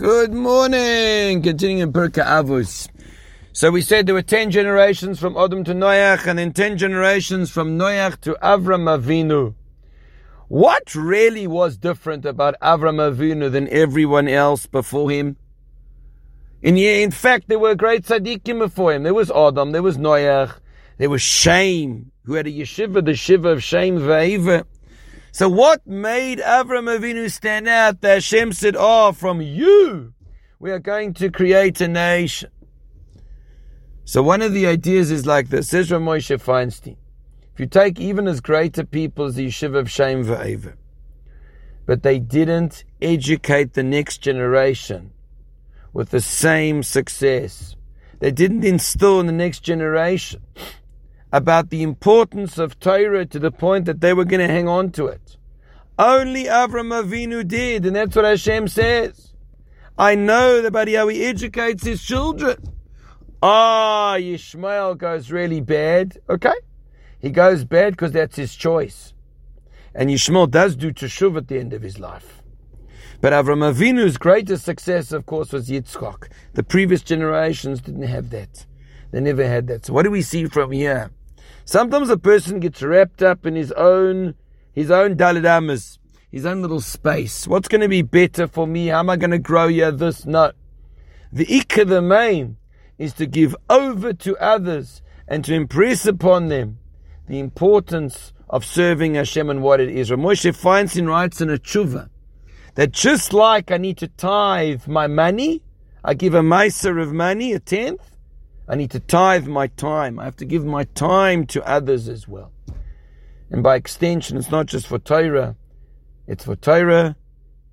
Good morning. Continuing in Pirkei Avos. So we said there were ten generations from Adam to Noach, and then ten generations from Noach to Avram Avinu. What really was different about Avram Avinu than everyone else before him? In, in fact, there were great tzaddikim before him. There was Adam, there was Noach, there was Shem, who had a yeshiva, the shiva of Shem Va'eva. So what made Avram Avinu stand out that Hashem said, oh, from you, we are going to create a nation. So one of the ideas is like this. Says Moshe Feinstein. If you take even as great a people as the Yeshiva of Shem Va'eva, but they didn't educate the next generation with the same success. They didn't instill in the next generation about the importance of Torah to the point that they were going to hang on to it. Only Avram Avinu did, and that's what Hashem says. I know about how he educates his children. Ah, oh, goes really bad. Okay. He goes bad because that's his choice. And Yishmael does do teshuv at the end of his life. But Avram Avinu's greatest success, of course, was Yitzchak. The previous generations didn't have that. They never had that. So what do we see from here? Sometimes a person gets wrapped up in his own, his own daled amos, his own little space. What's going to be better for me? How am I going to grow here? This, no. The ikar, the main, is to give over to others and to impress upon them the importance of serving Hashem and what it is. Ramoshe Feinstein writes in a tshuva that just like I need to tithe my money, I give a maaser of money, a tenth, I need to tithe my time. I have to give my time to others as well. And by extension, it's not just for Torah, it's for Torah,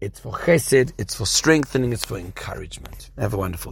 it's for chesed, it's for strengthening, it's for encouragement. Have a wonderful